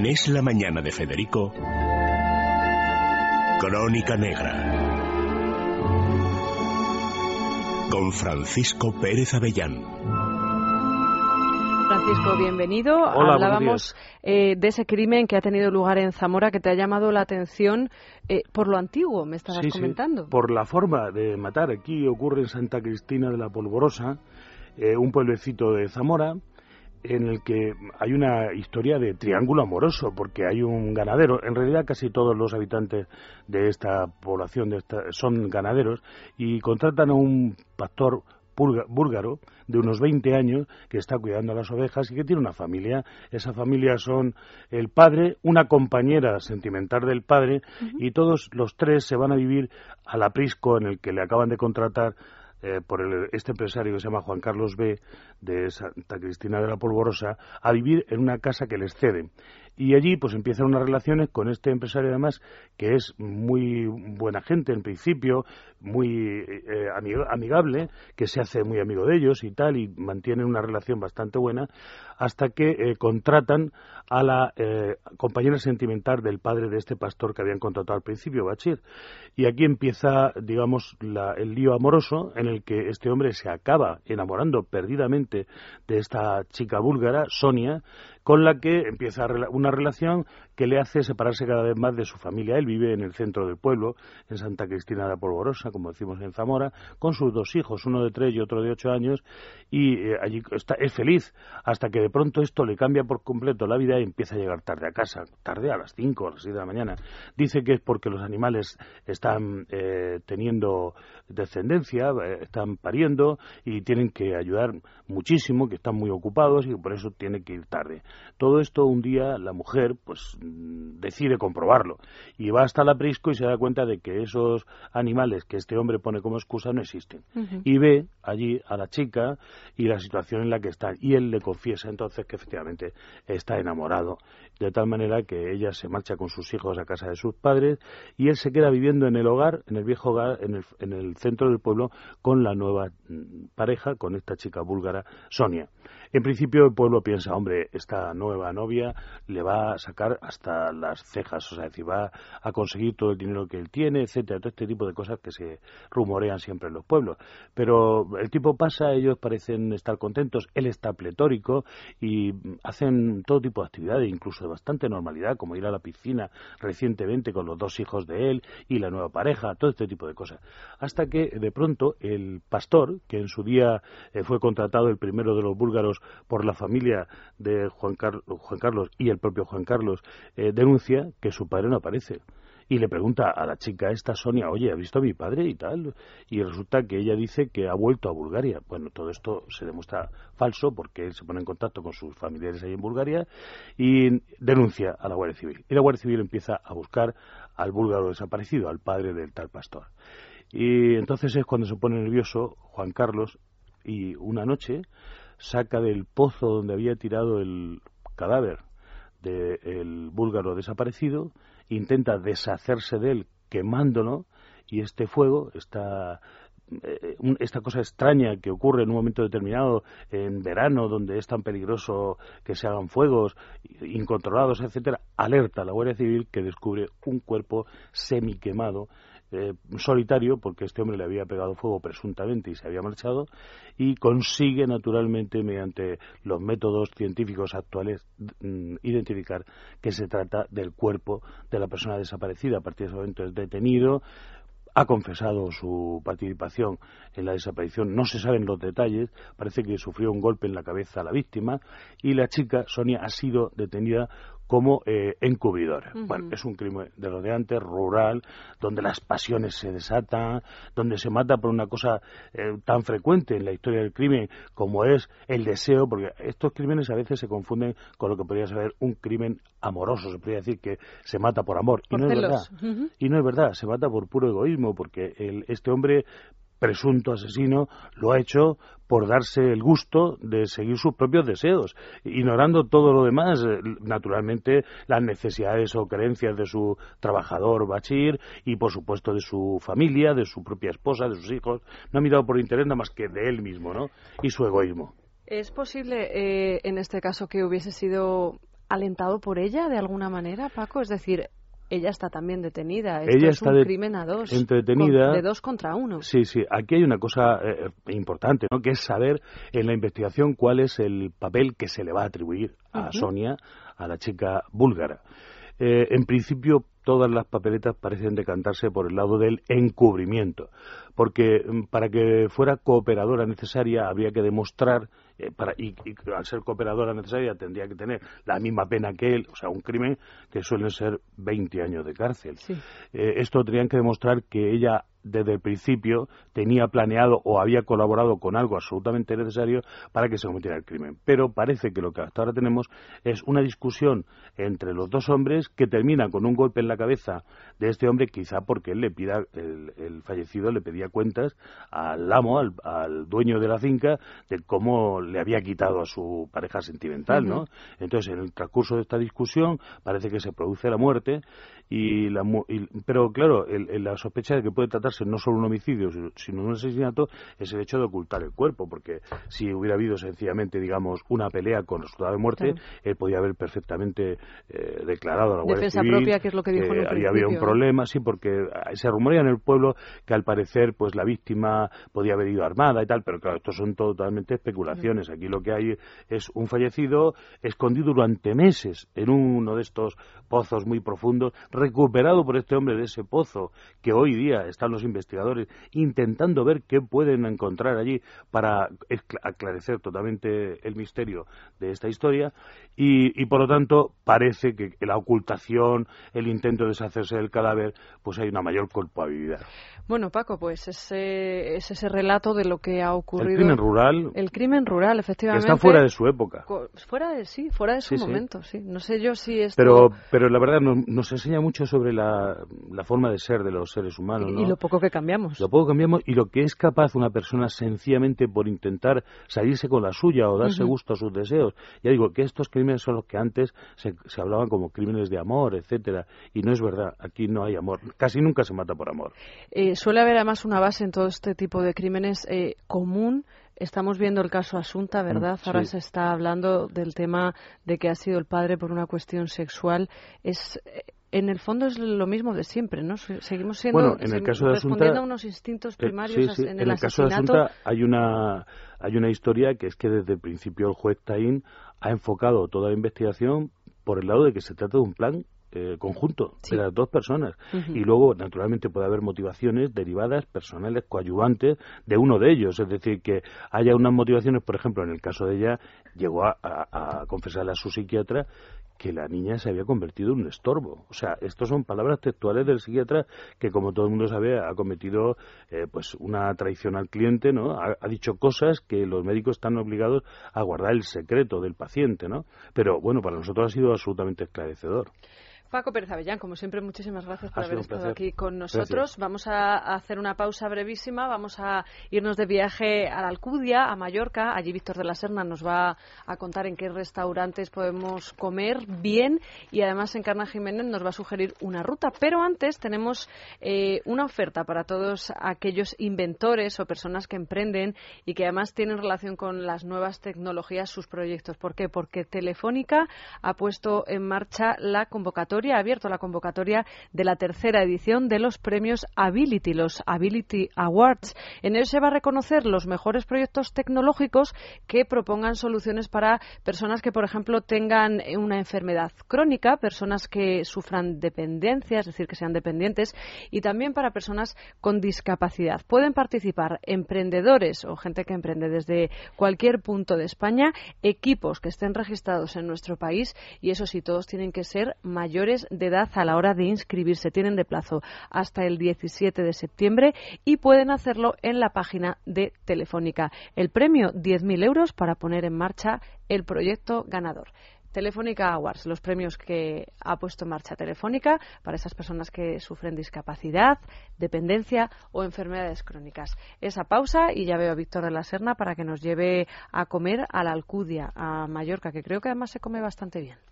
En Es la Mañana de Federico, Crónica Negra. Con Francisco Pérez Avellán. Francisco, bienvenido. Hablábamos eh, de ese crimen que ha tenido lugar en Zamora que te ha llamado la atención eh, por lo antiguo, me estabas comentando. por la forma de matar. Aquí ocurre en Santa Cristina de la Polvorosa, eh, un pueblecito de Zamora, en el que hay una historia de triángulo amoroso, porque hay un ganadero. En realidad, casi todos los habitantes de esta población de son ganaderos y contratan a un pastor búlgaro de unos 20 años que está cuidando a las ovejas y que tiene una familia. Esa familia son el padre, una compañera sentimental del padre y todos los tres se van a vivir al aprisco en el que le acaban de contratar eh, por este empresario que se llama Juan Carlos B. de Santa Cristina de la Polvorosa a vivir en una casa que les cede. Y allí pues empiezan unas relaciones con este empresario además que es muy buena gente en principio, muy eh, amigable, que se hace muy amigo de ellos y tal, y mantienen una relación bastante buena, hasta que eh, contratan a la eh, compañera sentimental del padre de este pastor que habían contratado al principio, Bachir. Y aquí empieza, digamos, el lío amoroso en el que este hombre se acaba enamorando perdidamente de esta chica búlgara, Sonia, con la que empieza una relación que le hace separarse cada vez más de su familia. Él vive en el centro del pueblo, en Santa Cristina de la Polvorosa, como decimos en Zamora, con sus dos hijos, uno de tres y otro de ocho años, y eh, allí está, es feliz, hasta que de pronto esto le cambia por completo la vida y empieza a llegar tarde a casa, tarde a las cinco, a las seis de la mañana. Dice que es porque los animales están eh, teniendo descendencia, eh, están pariendo y tienen que ayudar muchísimo, que están muy ocupados y por eso tiene que ir tarde. Todo esto un día la mujer, pues decide comprobarlo y va hasta la Prisco y se da cuenta de que esos animales que este hombre pone como excusa no existen. Y ve allí a la chica y la situación en la que está. Y él le confiesa entonces que efectivamente está enamorado, de tal manera que ella se marcha con sus hijos a casa de sus padres y él se queda viviendo en el hogar, en el viejo hogar, en el, en el centro del pueblo, con la nueva mm, pareja, con esta chica búlgara, Sonia. En principio el pueblo piensa, hombre, nueva novia le va a sacar hasta las cejas, o sea, decir, va a conseguir todo el dinero que él tiene, etcétera, todo este tipo de cosas que se rumorean siempre en los pueblos. Pero el tipo pasa, ellos parecen estar contentos, él está pletórico y hacen todo tipo de actividades, incluso de bastante normalidad, como ir a la piscina recientemente con los dos hijos de él y la nueva pareja, todo este tipo de cosas. Hasta que de pronto el pastor, que en su día eh, fue contratado el primero de los búlgaros por la familia de Juan, Carlos y el propio Juan Carlos, eh, denuncia que su padre no aparece. Y le pregunta a la chica esta, Sonia, oye, ¿ha visto a mi padre y tal? Y resulta que ella dice que ha vuelto a Bulgaria. Bueno, todo esto se demuestra falso porque él se pone en contacto con sus familiares ahí en Bulgaria y denuncia a la Guardia Civil. Y la Guardia Civil empieza a buscar al búlgaro desaparecido, al padre del tal pastor. Y entonces es cuando se pone nervioso Juan Carlos y una noche saca del pozo donde había tirado el cadáver del búlgaro desaparecido, intenta deshacerse de él quemándolo y este fuego, esta, esta cosa extraña que ocurre en un momento determinado en verano, donde es tan peligroso que se hagan fuegos incontrolados, etcétera, alerta a la Guardia Civil que descubre un cuerpo semi quemado eh, solitario, porque este hombre le había pegado fuego presuntamente y se había marchado, y consigue naturalmente, mediante los métodos científicos actuales, mm, identificar que se trata del cuerpo de la persona desaparecida. A partir de ese momento es detenido, ha confesado su participación en la desaparición, no se saben los detalles, parece que sufrió un golpe en la cabeza a la víctima y la chica, Sonia, ha sido detenida como eh. Bueno, es un crimen de lo de antes, rural, donde las pasiones se desatan, donde se mata por una cosa eh, tan frecuente en la historia del crimen como es el deseo, porque estos crímenes a veces se confunden con lo que podría ser un crimen amoroso, se podría decir que se mata por amor, y no es verdad. Y no es verdad, se mata por puro egoísmo, porque el, este hombre presunto asesino lo ha hecho por darse el gusto de seguir sus propios deseos, ignorando todo lo demás, eh, naturalmente las necesidades o creencias de su trabajador Bachir y por supuesto de su familia, de su propia esposa, de sus hijos. No ha mirado por interés nada más que de él mismo, ¿no? Y su egoísmo. ¿Es posible eh, en este caso que hubiese sido alentado por ella de alguna manera, Paco? Es decir, ella está también detenida. Esto ella es está un crimen a dos. Entretenida. de dos contra uno. Sí, sí. Aquí hay una cosa eh, importante, ¿no? Que es saber en la investigación cuál es el papel que se le va a atribuir a Sonia, a la chica búlgara. Eh, en principio, todas las papeletas parecen decantarse por el lado del encubrimiento, porque mm, para que fuera cooperadora necesaria habría que demostrar eh, para, y, al ser cooperadora necesaria tendría que tener la misma pena que él, o sea, un crimen que suele ser 20 años de cárcel. Eh, esto tendrían que demostrar que ella desde el principio tenía planeado o había colaborado con algo absolutamente necesario para que se cometiera el crimen. Pero parece que lo que hasta ahora tenemos es una discusión entre los dos hombres que termina con un golpe en la cabeza de este hombre, quizá porque él le pida, el, fallecido le pedía cuentas al amo, al, dueño de la finca, de cómo le había quitado a su pareja sentimental, ¿no? Entonces, en el transcurso de esta discusión parece que se produce la muerte y la, pero claro, la sospecha de que puede tratarse no solo un homicidio, sino un asesinato es el hecho de ocultar el cuerpo, porque si hubiera habido sencillamente, digamos, una pelea con resultado de muerte, él podía haber perfectamente eh, declarado a la Guardia Defensa propia, que es lo que dijo en había habido un problema, sí, porque se rumorea en el pueblo que al parecer, pues la víctima podía haber ido armada y tal, pero claro, esto son totalmente especulaciones. Aquí lo que hay es un fallecido escondido durante meses en uno de estos pozos muy profundos, recuperado por este hombre de ese pozo, que hoy día están los investigadores intentando ver qué pueden encontrar allí para aclarecer totalmente el misterio de esta historia y, por lo tanto parece que la ocultación, el intento de deshacerse del cadáver, pues hay una mayor culpabilidad. Bueno, Paco, pues ese, es ese relato de lo que ha ocurrido. El crimen rural. El crimen rural, efectivamente. está fuera de su época. Fuera de, sí, fuera de su momento, sí. No sé yo si esto... Pero, pero la verdad nos, enseña mucho sobre la, forma de ser de los seres humanos, Y lo poco que cambiamos. Lo poco que cambiamos y lo que es capaz una persona sencillamente por intentar salirse con la suya o darse gusto a sus deseos. Ya digo que estos crímenes son los que antes se, se hablaban como crímenes de amor, etcétera, y no es verdad. Aquí no hay amor. Casi nunca se mata por amor. Eh, suele haber además una base en todo este tipo de crímenes eh, común. Estamos viendo el caso Asunta, mm, ¿verdad? Ahora se está hablando del tema de que ha sido el padre por una cuestión sexual. Es eh, en el fondo es lo mismo de siempre, ¿no? Seguimos siendo bueno, en el caso de respondiendo a unos instintos primarios en, el, en el caso de Asunta hay una hay una historia que es que desde el principio el juez Taín ha enfocado toda la investigación por el lado de que se trata de un plan eh, conjunto de las dos personas. Y luego, naturalmente, puede haber motivaciones derivadas, personales, coadyuvantes de uno de ellos. Es decir, que haya unas motivaciones, por ejemplo, en el caso de ella, llegó a, confesarle a su psiquiatra que la niña se había convertido en un estorbo. O sea, estas son palabras textuales del psiquiatra que, como todo el mundo sabe, ha cometido eh, pues una traición al cliente, ¿no? Ha, ha, dicho cosas que los médicos están obligados a guardar el secreto del paciente, ¿no? Pero bueno, para nosotros ha sido absolutamente esclarecedor. Paco Pérez Avellán, como siempre, muchísimas gracias por haber estado aquí con nosotros. Vamos a hacer una pausa brevísima, vamos a irnos de viaje a la Alcudia, a Mallorca. Allí Víctor de la Serna nos va a contar en qué restaurantes podemos comer bien y además en Carna Jiménez nos va a sugerir una ruta. Pero antes tenemos eh, una oferta para todos aquellos inventores o personas que emprenden y que además tienen relación con las nuevas tecnologías sus proyectos. ¿Por qué? Porque Telefónica ha puesto en marcha la convocatoria ha abierto la convocatoria de la tercera edición de los premios Ability, los Ability Awards. En ello se va a reconocer los mejores proyectos tecnológicos que propongan soluciones para personas que, por ejemplo, tengan una enfermedad crónica, personas que sufran dependencia, es decir, que sean dependientes, y también para personas con discapacidad. Pueden participar emprendedores o gente que emprende desde cualquier punto de España, equipos que estén registrados en nuestro país, y eso sí, todos tienen que ser de edad a la hora de inscribirse. Tienen de plazo hasta el 17 de septiembre y pueden hacerlo en la página de Telefónica. El premio, 10.000 euros para poner en marcha el proyecto ganador. Telefónica Awards, los premios que ha puesto en marcha Telefónica para esas personas que sufren discapacidad, dependencia o enfermedades crónicas. Esa pausa y ya veo a Víctor de la Serna para que nos lleve a comer a la Alcudia, a Mallorca, que creo que además se come bastante bien.